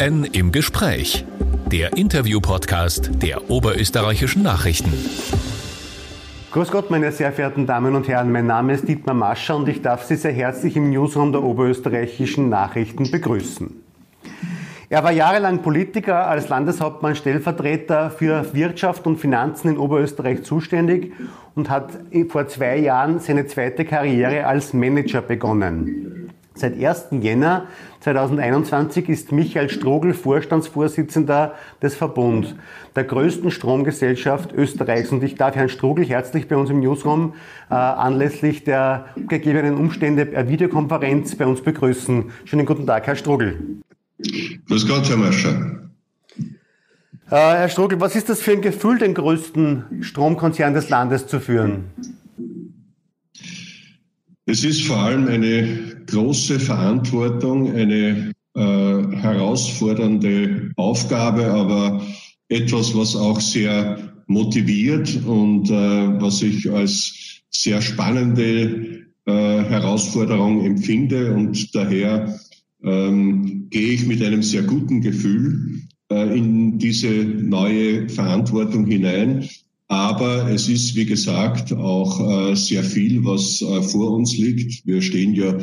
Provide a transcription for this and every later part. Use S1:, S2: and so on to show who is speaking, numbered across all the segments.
S1: OÖN im Gespräch. Der Interview-Podcast der Oberösterreichischen Nachrichten.
S2: Grüß Gott, meine sehr verehrten Damen und Herren. Mein Name ist Dietmar Mascher und ich darf Sie sehr herzlich im Newsroom der Oberösterreichischen Nachrichten begrüßen. Er war jahrelang Politiker, als Landeshauptmann Stellvertreter für Wirtschaft und Finanzen in Oberösterreich zuständig und hat vor zwei Jahren seine zweite Karriere als Manager begonnen. Seit 1. Jänner 2021 ist Michael Strogel Vorstandsvorsitzender des Verbund, der größten Stromgesellschaft Österreichs. Und ich darf Herrn Strogel herzlich bei uns im Newsroom äh, anlässlich der gegebenen Umstände per Videokonferenz bei uns begrüßen. Schönen guten Tag, Herr Strogel.
S3: Grüß Gott, Herr Mascher.
S2: Äh, Herr Strogel, was ist das für ein Gefühl, den größten Stromkonzern des Landes zu führen?
S3: Es ist vor allem eine große Verantwortung, eine äh, herausfordernde Aufgabe, aber etwas, was auch sehr motiviert und äh, was ich als sehr spannende äh, Herausforderung empfinde und daher ähm, gehe ich mit einem sehr guten Gefühl äh, in diese neue Verantwortung hinein. Aber es ist, wie gesagt, auch äh, sehr viel, was äh, vor uns liegt. Wir stehen ja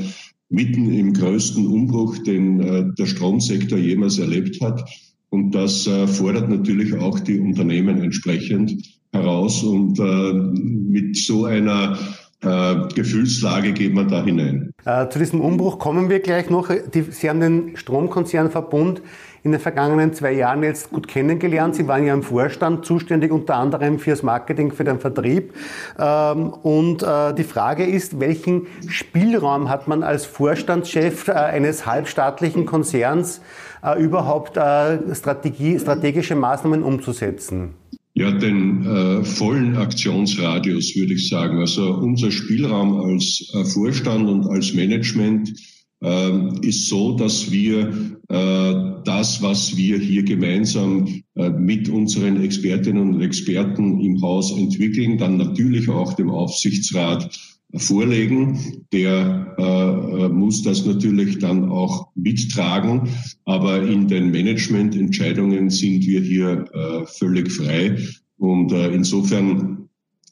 S3: mitten im größten Umbruch, den äh, der Stromsektor jemals erlebt hat. Und das fordert natürlich auch die Unternehmen entsprechend heraus. Und mit so einer äh, Gefühlslage geht man da hinein.
S2: Äh, zu diesem Umbruch kommen wir gleich noch. Die, Sie haben den Stromkonzernverbund in den vergangenen zwei Jahren jetzt gut kennengelernt. Sie waren ja im Vorstand zuständig unter anderem fürs Marketing, für den Vertrieb. Ähm, und äh, die Frage ist, welchen Spielraum hat man als Vorstandschef äh, eines halbstaatlichen Konzerns äh, überhaupt äh, strategische Maßnahmen umzusetzen?
S3: Ja, den äh, vollen Aktionsradius würde ich sagen. Also unser Spielraum als äh, Vorstand und als Management äh, ist so, dass wir äh, das, was wir hier gemeinsam äh, mit unseren Expertinnen und Experten im Haus entwickeln, dann natürlich auch dem Aufsichtsrat vorlegen. Der äh, äh, muss das natürlich dann auch mittragen. Aber in den Managemententscheidungen sind wir hier äh, völlig frei. Und äh, insofern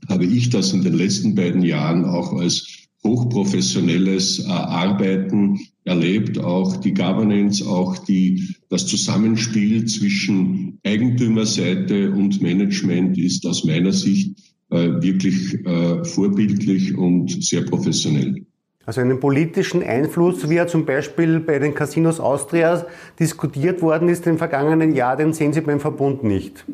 S3: habe ich das in den letzten beiden Jahren auch als hochprofessionelles äh, Arbeiten erlebt, auch die Governance, auch die, das Zusammenspiel zwischen Eigentümerseite und Management ist aus meiner Sicht wirklich äh, vorbildlich und sehr professionell.
S2: Also einen politischen Einfluss, wie er zum Beispiel bei den Casinos Austria diskutiert worden ist im vergangenen Jahr, den sehen Sie beim Verbund nicht.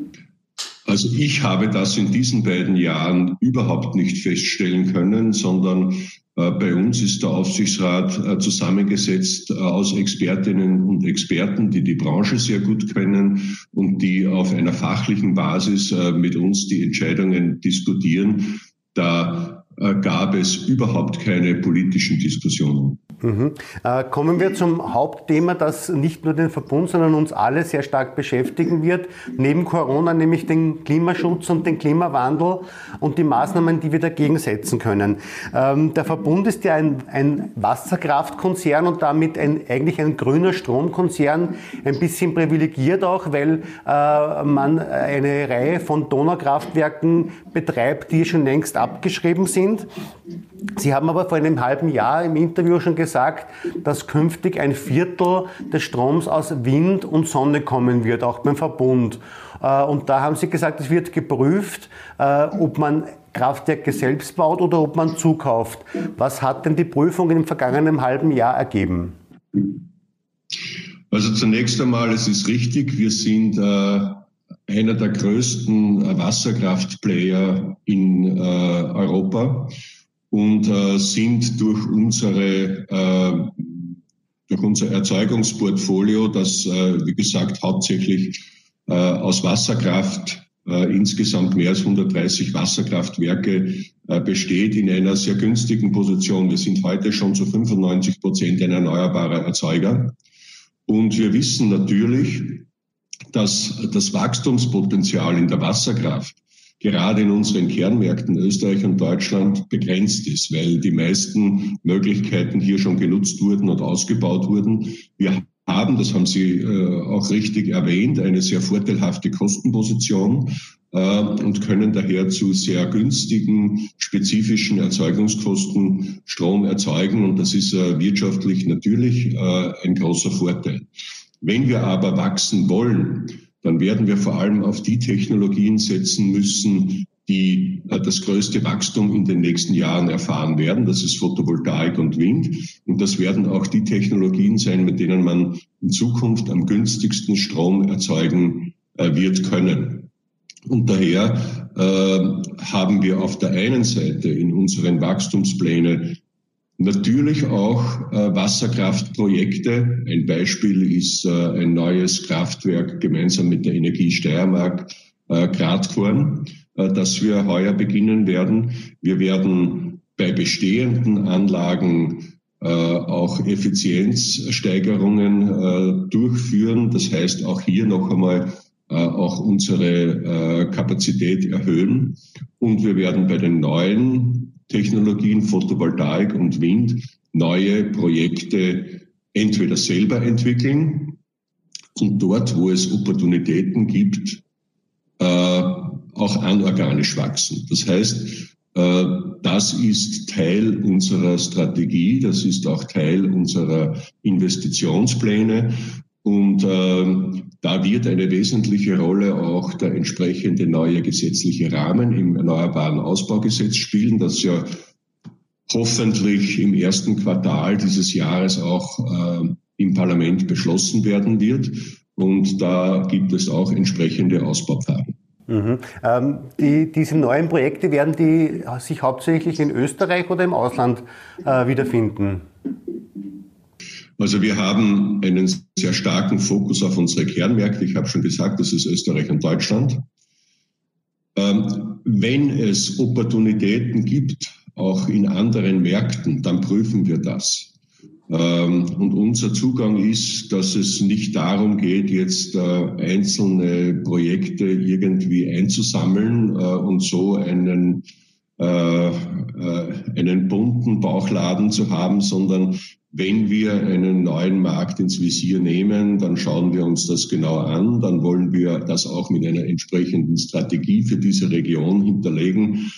S3: Also ich habe das in diesen beiden Jahren überhaupt nicht feststellen können, sondern äh, bei uns ist der Aufsichtsrat äh, zusammengesetzt äh, aus Expertinnen und Experten, die die Branche sehr gut kennen und die auf einer fachlichen Basis mit uns die Entscheidungen diskutieren. Da gab es überhaupt keine politischen Diskussionen.
S2: Mhm. Äh, kommen wir zum Hauptthema, das nicht nur den Verbund, sondern uns alle sehr stark beschäftigen wird. Neben Corona nämlich den Klimaschutz und den Klimawandel und die Maßnahmen, die wir dagegen setzen können. Ähm, der Verbund ist ja ein, ein Wasserkraftkonzern und damit ein, eigentlich ein grüner Stromkonzern, ein bisschen privilegiert auch, weil äh, man eine Reihe von Donaukraftwerken betreibt, die schon längst abgeschrieben sind. Sie haben aber vor einem halben Jahr im Interview schon gesagt, dass künftig ein Viertel des Stroms aus Wind und Sonne kommen wird, auch beim Verbund. Äh, und da haben Sie gesagt, es wird geprüft, äh, ob man Kraftwerke selbst baut oder ob man zukauft. Was hat denn die Prüfung im vergangenen halben Jahr ergeben?
S3: Also zunächst einmal, es ist richtig, wir sind äh, einer der größten Wasserkraftplayer in Europa und äh, sind durch unsere äh, durch unser Erzeugungsportfolio, das äh, wie gesagt hauptsächlich äh, aus Wasserkraft äh, insgesamt mehr als 130 Wasserkraftwerke äh, besteht, in einer sehr günstigen Position. Wir sind heute schon zu 95 Prozent ein erneuerbarer Erzeuger. Und wir wissen natürlich, dass das Wachstumspotenzial in der Wasserkraft gerade in unseren Kernmärkten Österreich und Deutschland begrenzt ist, weil die meisten Möglichkeiten hier schon genutzt wurden und ausgebaut wurden. Wir haben, das haben Sie äh, auch richtig erwähnt, eine sehr vorteilhafte Kostenposition äh, und können daher zu sehr günstigen, spezifischen Erzeugungskosten Strom erzeugen. Und das ist äh, wirtschaftlich natürlich ein großer Vorteil. Wenn wir aber wachsen wollen, dann werden wir vor allem auf die Technologien setzen müssen, die äh, das größte Wachstum in den nächsten Jahren erfahren werden. Das ist Photovoltaik und Wind. Und das werden auch die Technologien sein, mit denen man in Zukunft am günstigsten Strom erzeugen äh, wird können. Und daher äh, haben wir auf der einen Seite in unseren Wachstumsplänen natürlich auch äh, Wasserkraftprojekte. Ein Beispiel ist äh, ein neues Kraftwerk gemeinsam mit der Energie Steiermark, äh, Gradkorn äh, das wir heuer beginnen werden. Wir werden bei bestehenden Anlagen äh, auch Effizienzsteigerungen äh, durchführen. Das heißt, auch hier noch einmal auch unsere Kapazität erhöhen. Und wir werden bei den neuen Technologien Photovoltaik und Wind neue Projekte entweder selber entwickeln und dort, wo es Opportunitäten gibt, auch anorganisch wachsen. Das heißt, äh, das ist Teil unserer Strategie, das ist auch Teil unserer Investitionspläne. Und äh, da wird eine wesentliche Rolle auch der entsprechende neue gesetzliche Rahmen im Erneuerbaren Ausbaugesetz spielen, das ja hoffentlich im ersten Quartal dieses Jahres auch äh, im Parlament beschlossen werden wird. Und da gibt es auch entsprechende Ausbaupfade.
S2: Mhm. Ähm, die, diese neuen Projekte, werden die sich hauptsächlich in Österreich oder im Ausland äh, wiederfinden?
S3: Also wir haben einen sehr starken Fokus auf unsere Kernmärkte. Ich habe schon gesagt, das ist Österreich und Deutschland. Ähm, wenn es Opportunitäten gibt, auch in anderen Märkten, dann prüfen wir das. Ähm, und unser Zugang ist, dass es nicht darum geht, jetzt äh, einzelne Projekte irgendwie einzusammeln äh, und so einen, äh, einen bunten Bauchladen zu haben, sondern wenn wir einen neuen Markt ins Visier nehmen, dann schauen wir uns das genau an. Dann wollen wir das auch mit einer entsprechenden Strategie für diese Region hinterlegen,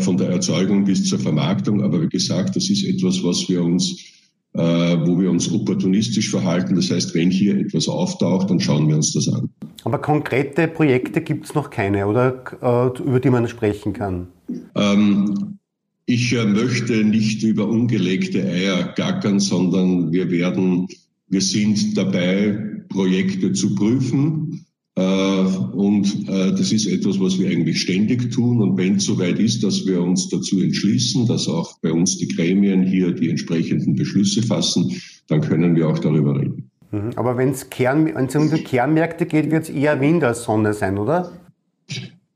S3: von der Erzeugung bis zur Vermarktung. Aber wie gesagt, das ist etwas, was wir uns äh, wo wir uns opportunistisch verhalten. Das heißt, wenn hier etwas auftaucht, dann schauen wir uns das an.
S2: Aber konkrete Projekte gibt es noch keine, oder äh, über die man sprechen kann?
S3: Ähm, ich äh, möchte nicht über ungelegte Eier gackern, sondern wir werden, wir sind dabei, Projekte zu prüfen. Äh, und äh, das ist etwas, was wir eigentlich ständig tun. Und wenn es soweit ist, dass wir uns dazu entschließen, dass auch bei uns die Gremien hier die entsprechenden Beschlüsse fassen, dann können wir auch darüber reden.
S2: Mhm. Aber wenn es Kern, um die Kernmärkte geht, wird es eher Wind als Sonne sein, oder?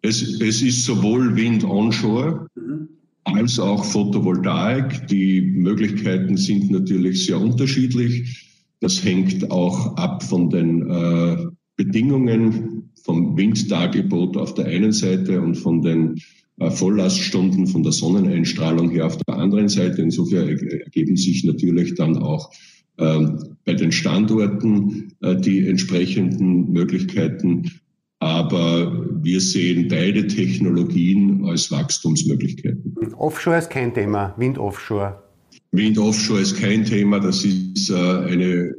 S3: Es, es ist sowohl Wind onshore mhm. Als auch Photovoltaik. Die Möglichkeiten sind natürlich sehr unterschiedlich. Das hängt auch ab von den äh, Bedingungen vom Winddargebot auf der einen Seite und von den äh, Volllaststunden von der Sonneneinstrahlung her auf der anderen Seite. Insofern ergeben sich natürlich dann auch ähm, bei den Standorten äh, die entsprechenden Möglichkeiten. Aber wir sehen beide Technologien als Wachstumsmöglichkeiten.
S2: Offshore ist kein Thema, Wind Offshore.
S3: Wind Offshore ist kein Thema. Das ist äh, eine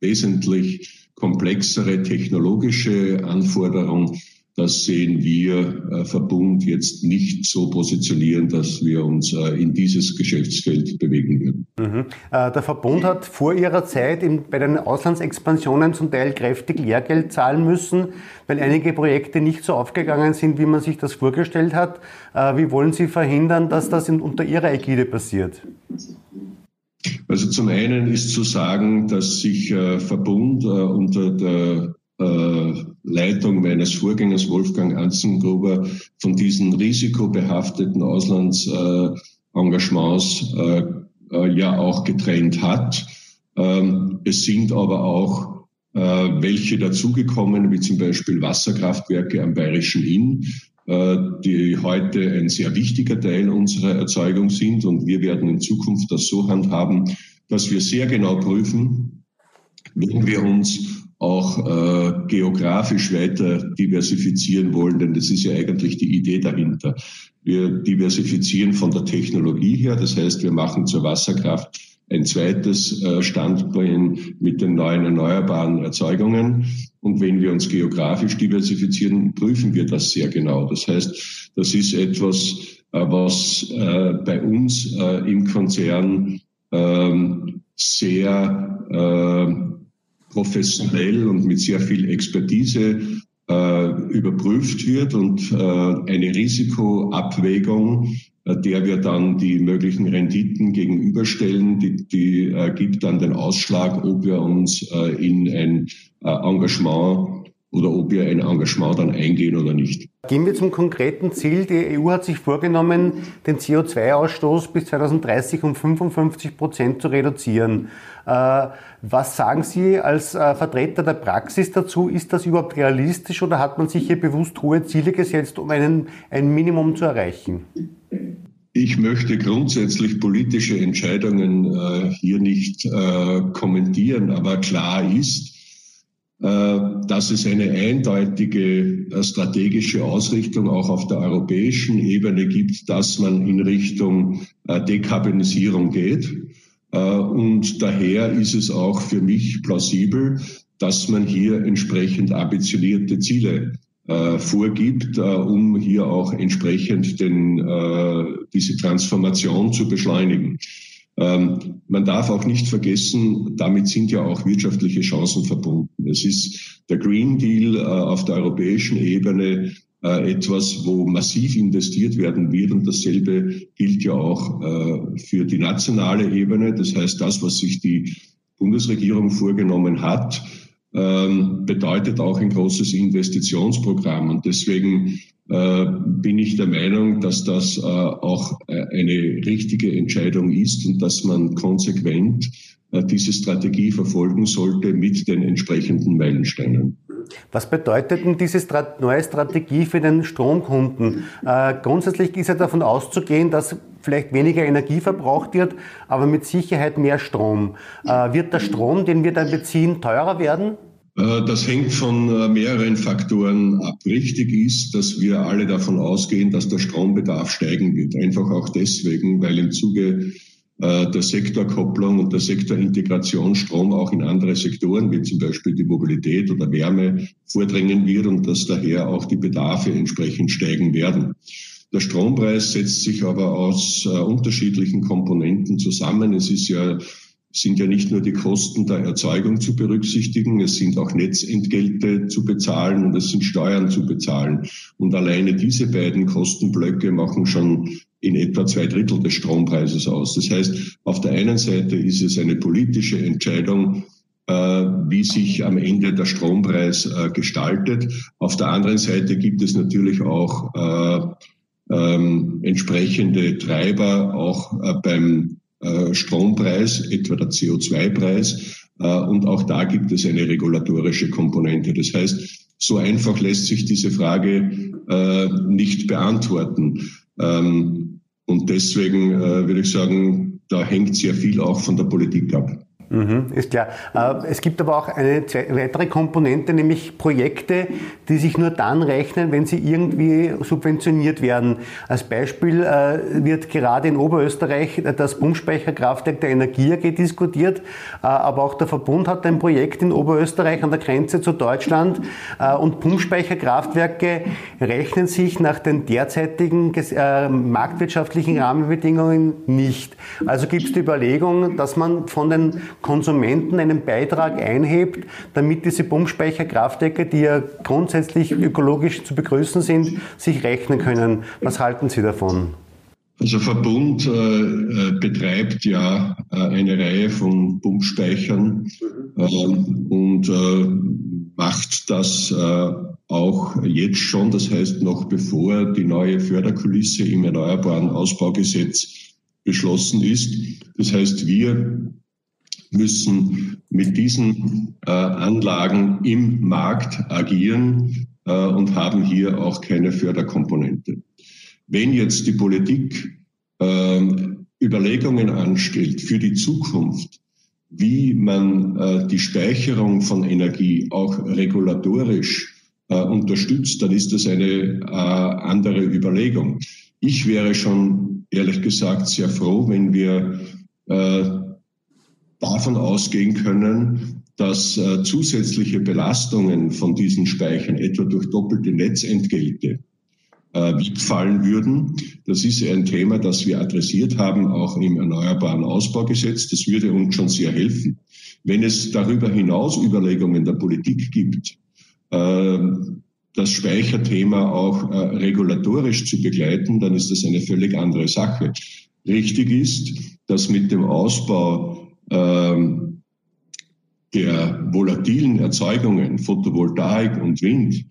S3: wesentlich komplexere technologische Anforderung. Das sehen wir äh, Verbund jetzt nicht so positionieren, dass wir uns äh, in dieses Geschäftsfeld bewegen würden.
S2: Mhm. Äh, der Verbund hat vor ihrer Zeit in, bei den Auslandsexpansionen zum Teil kräftig Lehrgeld zahlen müssen, weil einige Projekte nicht so aufgegangen sind, wie man sich das vorgestellt hat. Äh, wie wollen Sie verhindern, dass das in, unter Ihrer Ägide passiert?
S3: Also zum einen ist zu sagen, dass sich äh, Verbund äh, unter der Leitung meines Vorgängers Wolfgang Anzengruber von diesen risikobehafteten Auslandsengagements äh, äh, ja auch getrennt hat. Ähm, es sind aber auch äh, welche dazugekommen, wie zum Beispiel Wasserkraftwerke am Bayerischen Inn, die heute ein sehr wichtiger Teil unserer Erzeugung sind. Und wir werden in Zukunft das so handhaben, dass wir sehr genau prüfen, wenn wir uns auch äh, geografisch weiter diversifizieren wollen, denn das ist ja eigentlich die Idee dahinter. Wir diversifizieren von der Technologie her, das heißt, wir machen zur Wasserkraft ein zweites äh, Standbein mit den neuen erneuerbaren Erzeugungen. Und wenn wir uns geografisch diversifizieren, prüfen wir das sehr genau. Das heißt, das ist etwas, äh, was äh, bei uns äh, im Konzern ähm, sehr professionell und mit sehr viel Expertise überprüft wird und eine Risikoabwägung äh, der wir dann die möglichen Renditen gegenüberstellen, die, die äh, gibt dann den Ausschlag, ob wir uns äh, in ein äh, Engagement oder ob wir ein Engagement dann eingehen oder nicht.
S2: Gehen wir zum konkreten Ziel. Die EU hat sich vorgenommen, den CO2-Ausstoß bis 2030 um 55 Prozent zu reduzieren. Äh, was sagen Sie als äh, Vertreter der Praxis dazu? Ist das überhaupt realistisch oder hat man sich hier bewusst hohe Ziele gesetzt, um einen, ein Minimum zu erreichen?
S3: Ich möchte grundsätzlich politische Entscheidungen äh, hier nicht kommentieren, aber klar ist, dass es eine eindeutige äh, strategische Ausrichtung auch auf der europäischen Ebene gibt, dass man in Richtung äh, Dekarbonisierung geht. Und daher ist es auch für mich plausibel, dass man hier entsprechend ambitionierte Ziele äh, vorgibt, äh, um hier auch entsprechend den, äh, diese Transformation zu beschleunigen. Ähm, man darf auch nicht vergessen, damit sind ja auch wirtschaftliche Chancen verbunden. Es ist der Green Deal äh, auf der europäischen Ebene äh, etwas, wo massiv investiert werden wird. Und dasselbe gilt ja auch äh, für die nationale Ebene. Das heißt, das, was sich die Bundesregierung vorgenommen hat, ähm, bedeutet auch ein großes Investitionsprogramm. Und deswegen bin ich der Meinung, dass das äh, auch äh, eine richtige Entscheidung ist und dass man konsequent äh, diese Strategie verfolgen sollte mit den entsprechenden Meilensteinen.
S2: Was bedeutet denn diese neue Strategie für den Stromkunden? Äh, grundsätzlich ist ja davon auszugehen, dass vielleicht weniger Energie verbraucht wird, aber mit Sicherheit mehr Strom. Äh, wird der Strom, den wir dann beziehen, teurer werden?
S3: Äh, das hängt von äh, mehreren Faktoren ab. Richtig ist, dass wir alle davon ausgehen, dass der Strombedarf steigen wird. Einfach auch deswegen, weil im Zuge äh, der Sektorkopplung und der Sektorintegration Strom auch in andere Sektoren, wie zum Beispiel die Mobilität oder Wärme, vordringen wird und dass daher auch die Bedarfe entsprechend steigen werden. Der Strompreis setzt sich aber aus unterschiedlichen Komponenten zusammen. Es ist ja sind ja nicht nur die Kosten der Erzeugung zu berücksichtigen, es sind auch Netzentgelte zu bezahlen und es sind Steuern zu bezahlen. Und alleine diese beiden Kostenblöcke machen schon in etwa zwei Drittel des Strompreises aus. Das heißt, auf der einen Seite ist es eine politische Entscheidung, äh, wie sich am Ende der Strompreis äh, gestaltet. Auf der anderen Seite gibt es natürlich auch äh, ähm, entsprechende Treiber auch beim Strompreis, etwa der CO2-Preis. Äh, und auch da gibt es eine regulatorische Komponente. Das heißt, so einfach lässt sich diese Frage äh, nicht beantworten. Ähm, und deswegen würde ich sagen, da hängt sehr viel auch von der Politik ab.
S2: Mhm, ist klar. Äh, es gibt aber auch eine weitere Komponente, nämlich Projekte, die sich nur dann rechnen, wenn sie irgendwie subventioniert werden. Als Beispiel äh, wird gerade in Oberösterreich das Pumpspeicherkraftwerk der Energie AG diskutiert, äh, aber auch der Verbund hat ein Projekt in Oberösterreich an der Grenze zu Deutschland und Pumpspeicherkraftwerke rechnen sich nach den derzeitigen marktwirtschaftlichen Rahmenbedingungen nicht. Also gibt es die Überlegung, dass man von den Konsumenten einen Beitrag einhebt, damit diese Pumpspeicherkraftwerke, die ja grundsätzlich ökologisch zu begrüßen sind, sich rechnen können. Was halten Sie davon?
S3: Also Verbund äh, äh betreibt ja äh, eine Reihe von Pumpspeichern äh, und äh, macht das äh, auch jetzt schon, das heißt noch bevor die neue Förderkulisse im Erneuerbaren Ausbaugesetz beschlossen ist. Das heißt, wir müssen mit diesen äh, Anlagen im Markt agieren äh, und haben hier auch keine Förderkomponente. Wenn jetzt die Politik äh, Überlegungen anstellt für die Zukunft, wie man äh, die Speicherung von Energie auch regulatorisch äh, unterstützt, dann ist das eine äh, andere Überlegung. Ich wäre schon ehrlich gesagt sehr froh, wenn wir äh, davon ausgehen können, dass äh, zusätzliche Belastungen von diesen Speichern, etwa durch doppelte Netzentgelte, äh, wegfallen würden. Das ist ein Thema, das wir adressiert haben, auch im Erneuerbaren Ausbaugesetz. Das würde uns schon sehr helfen. Wenn es darüber hinaus Überlegungen der Politik gibt, äh, das Speicherthema auch äh, regulatorisch zu begleiten, dann ist das eine völlig andere Sache. Richtig ist, dass mit dem Ausbau ähm, der volatilen Erzeugungen, Photovoltaik und Wind,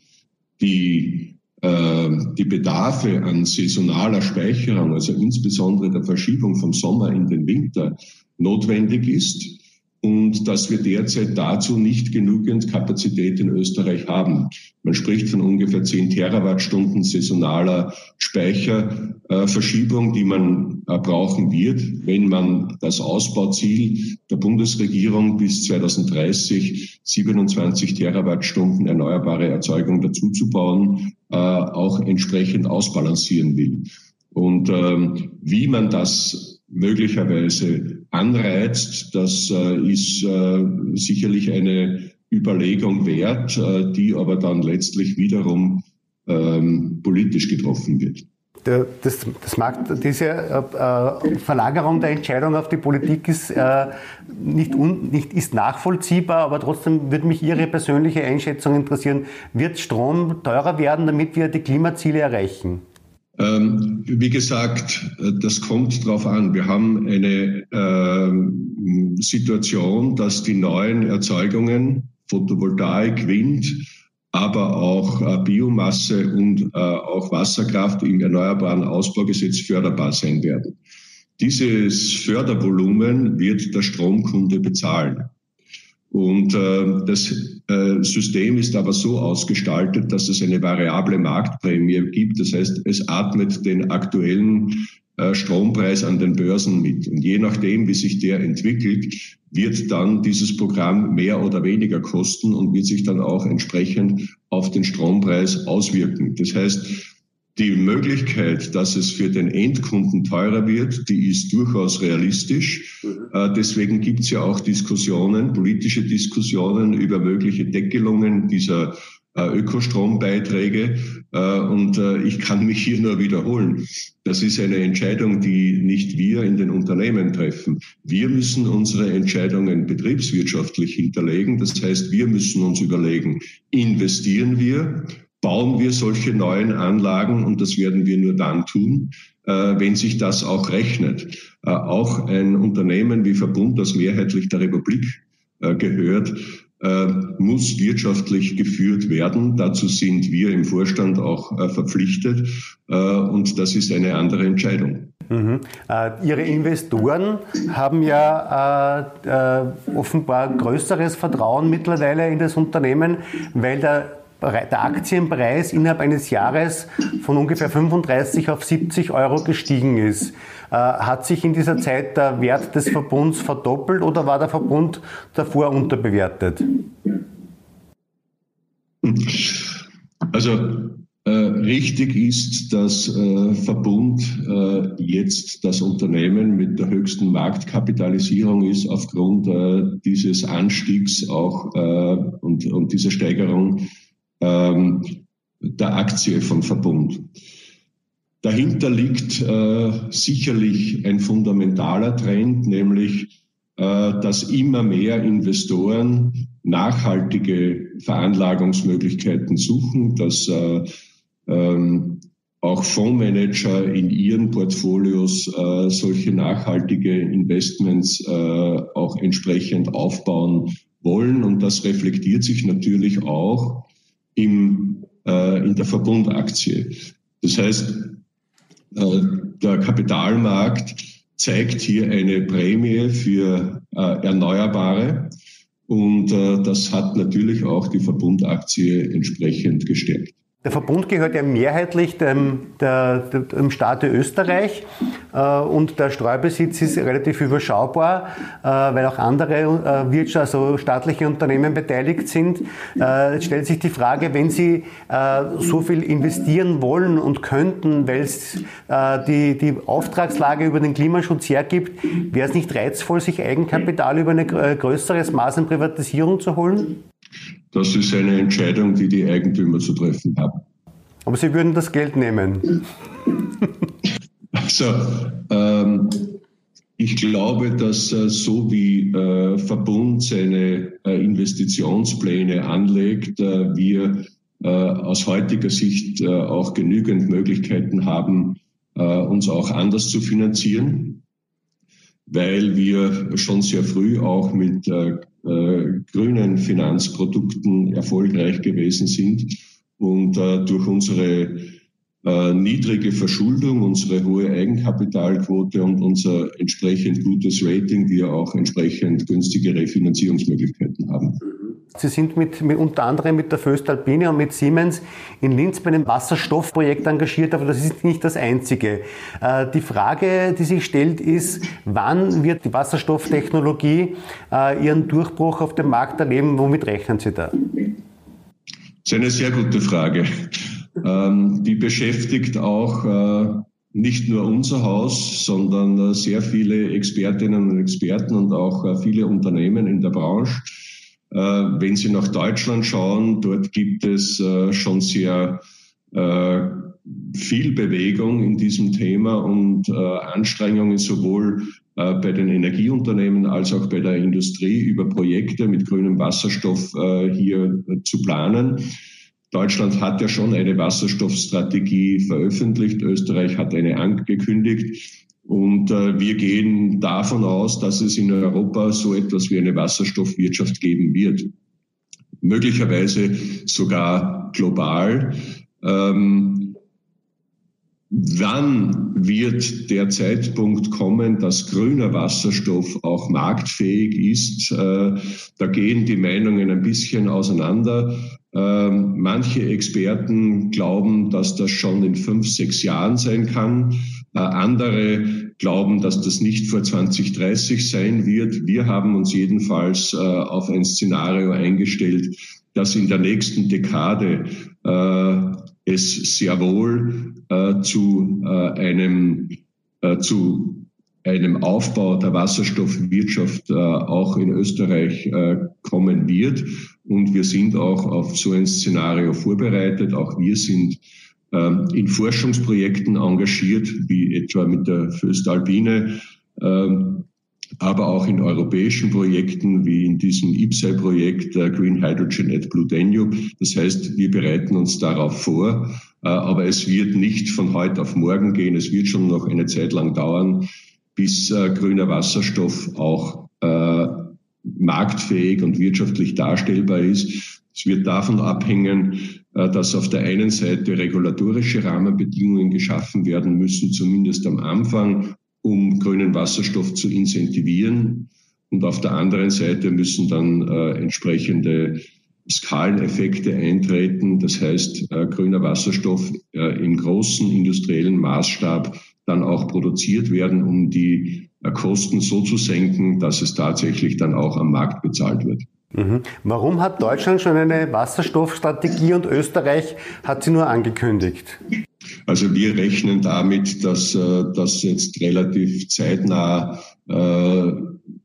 S3: die ähm, die Bedarfe an saisonaler Speicherung, also insbesondere der Verschiebung vom Sommer in den Winter, notwendig ist und dass wir derzeit dazu nicht genügend Kapazität in Österreich haben. Man spricht von ungefähr 10 Terawattstunden saisonaler Speicherverschiebung, die man äh, brauchen wird, wenn man das Ausbauziel der Bundesregierung bis 2030 27 Terawattstunden erneuerbare Erzeugung dazuzubauen, äh, auch entsprechend ausbalancieren will. Und ähm, wie man das möglicherweise anreizt, das äh, ist äh, sicherlich eine Überlegung wert, äh, die aber dann letztlich wiederum ähm, politisch getroffen wird.
S2: Das, das mag, diese Verlagerung der Entscheidung auf die Politik ist, nicht, un, nicht ist nachvollziehbar, aber trotzdem würde mich Ihre persönliche Einschätzung interessieren. Wird Strom teurer werden, damit wir die Klimaziele erreichen?
S3: Ähm, wie gesagt, äh, das kommt drauf an. Wir haben eine äh, Situation, dass die neuen Erzeugungen, Photovoltaik, Wind, aber auch äh, Biomasse und äh, auch Wasserkraft im erneuerbaren Ausbaugesetz förderbar sein werden. Dieses Fördervolumen wird der Stromkunde bezahlen. Und äh, das äh, System ist aber so ausgestaltet, dass es eine variable Marktprämie gibt. Das heißt, es atmet den aktuellen äh, Strompreis an den Börsen mit. Und je nachdem, wie sich der entwickelt, wird dann dieses Programm mehr oder weniger kosten und wird sich dann auch entsprechend auf den Strompreis auswirken. Das heißt, die Möglichkeit, dass es für den Endkunden teurer wird, die ist durchaus realistisch. Mhm. Äh, deswegen gibt es ja auch Diskussionen, politische Diskussionen über mögliche Deckelungen dieser äh, Ökostrombeiträge. Äh, und ich kann mich hier nur wiederholen. Das ist eine Entscheidung, die nicht wir in den Unternehmen treffen. Wir müssen unsere Entscheidungen betriebswirtschaftlich hinterlegen. Das heißt, wir müssen uns überlegen, investieren wir bauen wir solche neuen Anlagen und das werden wir nur dann tun, äh, wenn sich das auch rechnet. Äh, auch ein Unternehmen wie Verbund, das mehrheitlich der Republik äh, gehört, muss wirtschaftlich geführt werden. Dazu sind wir im Vorstand auch verpflichtet und das ist eine andere Entscheidung.
S2: Mhm. Ihre Investoren haben ja äh, offenbar größeres Vertrauen mittlerweile in das Unternehmen, weil der der Aktienpreis innerhalb eines Jahres von ungefähr 35 auf 70 Euro gestiegen ist. Äh, hat sich in dieser Zeit der Wert des Verbunds verdoppelt oder war der Verbund davor unterbewertet?
S3: Also äh, richtig ist, dass äh, Verbund äh, jetzt das Unternehmen mit der höchsten Marktkapitalisierung ist aufgrund äh, dieses Anstiegs auch äh, und, und dieser Steigerung ähm, der Aktie von Verbund. Dahinter liegt äh, sicherlich ein fundamentaler Trend, nämlich äh, dass immer mehr Investoren nachhaltige Veranlagungsmöglichkeiten suchen, dass äh, ähm, auch Fondsmanager in ihren Portfolios äh, solche nachhaltige Investments äh, auch entsprechend aufbauen wollen. Und das reflektiert sich natürlich auch im, äh, in der Verbundaktie. Das heißt, äh, der Kapitalmarkt zeigt hier eine Prämie für äh, Erneuerbare und äh, das hat natürlich auch die Verbundaktie entsprechend gestärkt.
S2: Der Verbund gehört ja mehrheitlich dem, der, dem Staat Österreich äh, und der Streubesitz ist relativ überschaubar, äh, weil auch andere äh, Wirtschaft, also staatliche Unternehmen beteiligt sind. Äh, stellt sich die Frage, wenn Sie äh, so viel investieren wollen und könnten, weil es äh, die, die Auftragslage über den Klimaschutz hergibt, wäre es nicht reizvoll, sich Eigenkapital über ein größeres Maß an Privatisierung zu holen?
S3: Das ist eine Entscheidung, die die Eigentümer zu treffen haben.
S2: Aber Sie würden das Geld nehmen.
S3: Also, ähm, ich glaube, dass äh, so wie äh, Verbund seine äh, Investitionspläne anlegt, äh, wir äh, aus heutiger Sicht äh, auch genügend Möglichkeiten haben, uns auch anders zu finanzieren, weil wir schon sehr früh auch mit grünen Finanzprodukten erfolgreich gewesen sind und durch unsere äh, niedrige Verschuldung, unsere hohe Eigenkapitalquote und unser entsprechend gutes Rating, wir auch entsprechend günstigere Finanzierungsmöglichkeiten haben.
S2: Sie sind mit, mit, unter anderem mit der Föstalpine und mit Siemens in Linz bei einem Wasserstoffprojekt engagiert, aber das ist nicht das einzige. Äh, die Frage, die sich stellt, ist, wann wird die Wasserstofftechnologie äh, ihren Durchbruch auf dem Markt erleben? Womit rechnen Sie da?
S3: Das ist eine sehr gute Frage. Ähm, die beschäftigt auch äh, nicht nur unser Haus, sondern äh, sehr viele Expertinnen und Experten und auch äh, viele Unternehmen in der Branche. Äh, wenn Sie nach Deutschland schauen, dort gibt es äh, schon sehr äh, viel Bewegung in diesem Thema und Anstrengungen sowohl bei den Energieunternehmen als auch bei der Industrie über Projekte mit grünem Wasserstoff hier zu planen. Deutschland hat ja schon eine Wasserstoffstrategie veröffentlicht. Österreich hat eine angekündigt. Und äh, wir gehen davon aus, dass es in Europa so etwas wie eine Wasserstoffwirtschaft geben wird. Möglicherweise sogar global. Ähm, wann wird der Zeitpunkt kommen, dass grüner Wasserstoff auch marktfähig ist? Äh, da gehen die Meinungen ein bisschen auseinander. Ähm, manche Experten glauben, dass das schon in fünf, sechs Jahren sein kann. Äh, andere glauben, dass das nicht vor 2030 sein wird. Wir haben uns jedenfalls äh, auf ein Szenario eingestellt, dass in der nächsten Dekade äh, es sehr wohl äh, zu äh, einem äh, zu einem Aufbau der Wasserstoffwirtschaft äh, auch in Österreich äh, kommen wird. Und wir sind auch auf so ein Szenario vorbereitet. Auch wir sind in Forschungsprojekten engagiert, wie etwa mit der Föstalpine, ähm, aber auch in europäischen Projekten wie in diesem IPSAI-Projekt Green Hydrogen at Blue Danube. Das heißt, wir bereiten uns darauf vor, äh, aber es wird nicht von heute auf morgen gehen. Es wird schon noch eine Zeit lang dauern, bis äh, grüner Wasserstoff auch äh, marktfähig und wirtschaftlich darstellbar ist. Es wird davon abhängen, äh, dass auf der einen Seite regulatorische Rahmenbedingungen geschaffen werden müssen, zumindest am Anfang, um grünen Wasserstoff zu incentivieren. Und auf der anderen Seite müssen dann äh, entsprechende Skaleneffekte eintreten. Das heißt, äh, grüner Wasserstoff im großen industriellen Maßstab dann auch produziert werden, um die Kosten so zu senken, dass es tatsächlich dann auch am Markt bezahlt wird.
S2: Mhm. Warum hat Deutschland schon eine Wasserstoffstrategie und Österreich hat sie nur angekündigt?
S3: Also wir rechnen damit, dass äh, das jetzt relativ zeitnah äh,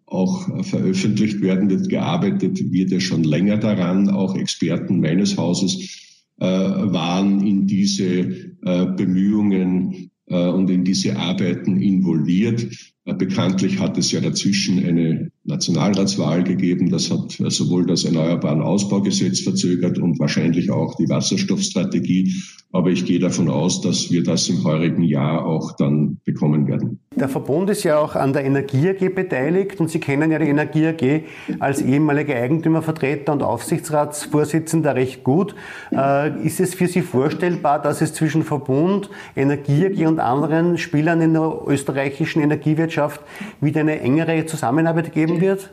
S3: auch veröffentlicht werden wird. Gearbeitet wird ja schon länger daran. Auch Experten meines Hauses waren in diese Bemühungen äh, und in diese Arbeiten involviert. Äh, bekanntlich hat es ja dazwischen eine Nationalratswahl gegeben. Das hat äh, sowohl das Erneuerbaren Ausbaugesetz verzögert und wahrscheinlich auch die Wasserstoffstrategie. Aber ich gehe davon aus, dass wir das im heurigen Jahr auch dann bekommen werden.
S2: Der Verbund ist ja auch an der Energie AG beteiligt und Sie kennen ja die Energie AG als ehemaliger Eigentümervertreter und Aufsichtsratsvorsitzender recht gut. Ist es für Sie vorstellbar, dass es zwischen Verbund, Energie AG und anderen Spielern in der österreichischen Energiewirtschaft wieder eine engere Zusammenarbeit geben wird?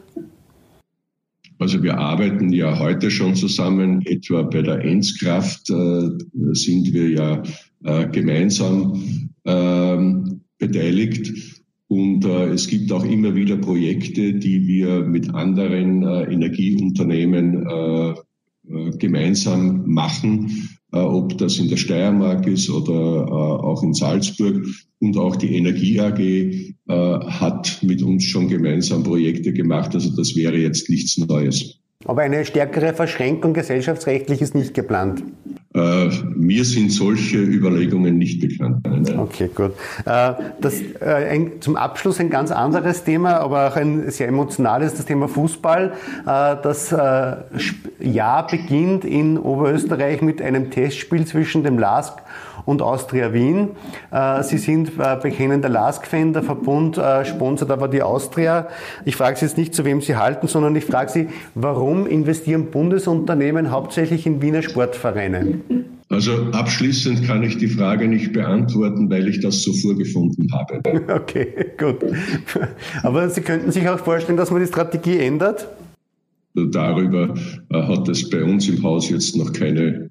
S3: Also wir arbeiten ja heute schon zusammen, etwa bei der Enzkraft äh, sind wir ja äh, gemeinsam ähm, beteiligt. Und äh, es gibt auch immer wieder Projekte, die wir mit anderen äh, Energieunternehmen äh, äh gemeinsam machen, äh, ob das in der Steiermark ist oder äh, auch in Salzburg. Und auch die Energie AG hat mit uns schon gemeinsam Projekte gemacht. Also das wäre jetzt nichts Neues.
S2: Aber eine stärkere Verschränkung gesellschaftsrechtlich ist nicht geplant.
S3: Äh, mir sind solche Überlegungen nicht bekannt.
S2: Nein. Okay, gut. Äh, das, äh, ein, zum Abschluss ein ganz anderes Thema, aber auch ein sehr emotionales, das Thema Fußball. Äh, das äh, Jahr beginnt in Oberösterreich mit einem Testspiel zwischen dem LASK und Austria Wien. Äh, Sie sind äh, bekennender LASK-Fan, der Verbund äh, sponsert aber die Austria. Ich frage Sie jetzt nicht, zu wem Sie halten, sondern ich frage Sie, warum investieren Bundesunternehmen hauptsächlich in Wiener Sportvereine?
S3: Also abschließend kann ich die Frage nicht beantworten, weil ich das so vorgefunden habe.
S2: Okay, gut. Aber Sie könnten sich auch vorstellen, dass man die Strategie ändert?
S3: Darüber hat es bei uns im Haus jetzt noch keine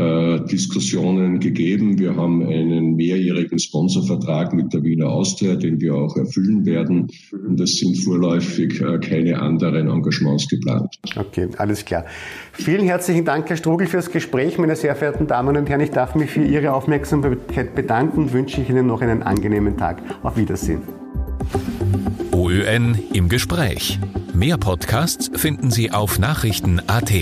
S3: äh, Diskussionen gegeben. Wir haben einen mehrjährigen Sponsorvertrag mit der Wiener Austria, den wir auch erfüllen werden. Und es sind vorläufig äh, keine anderen Engagements geplant.
S2: Okay, alles klar. Vielen herzlichen Dank, Herr Strugel, fürs Gespräch. Meine sehr verehrten Damen und Herren, ich darf mich für Ihre Aufmerksamkeit bedanken und wünsche Ihnen noch einen angenehmen Tag. Auf Wiedersehen.
S1: OÖN im Gespräch. Mehr Podcasts finden Sie auf Nachrichten.at.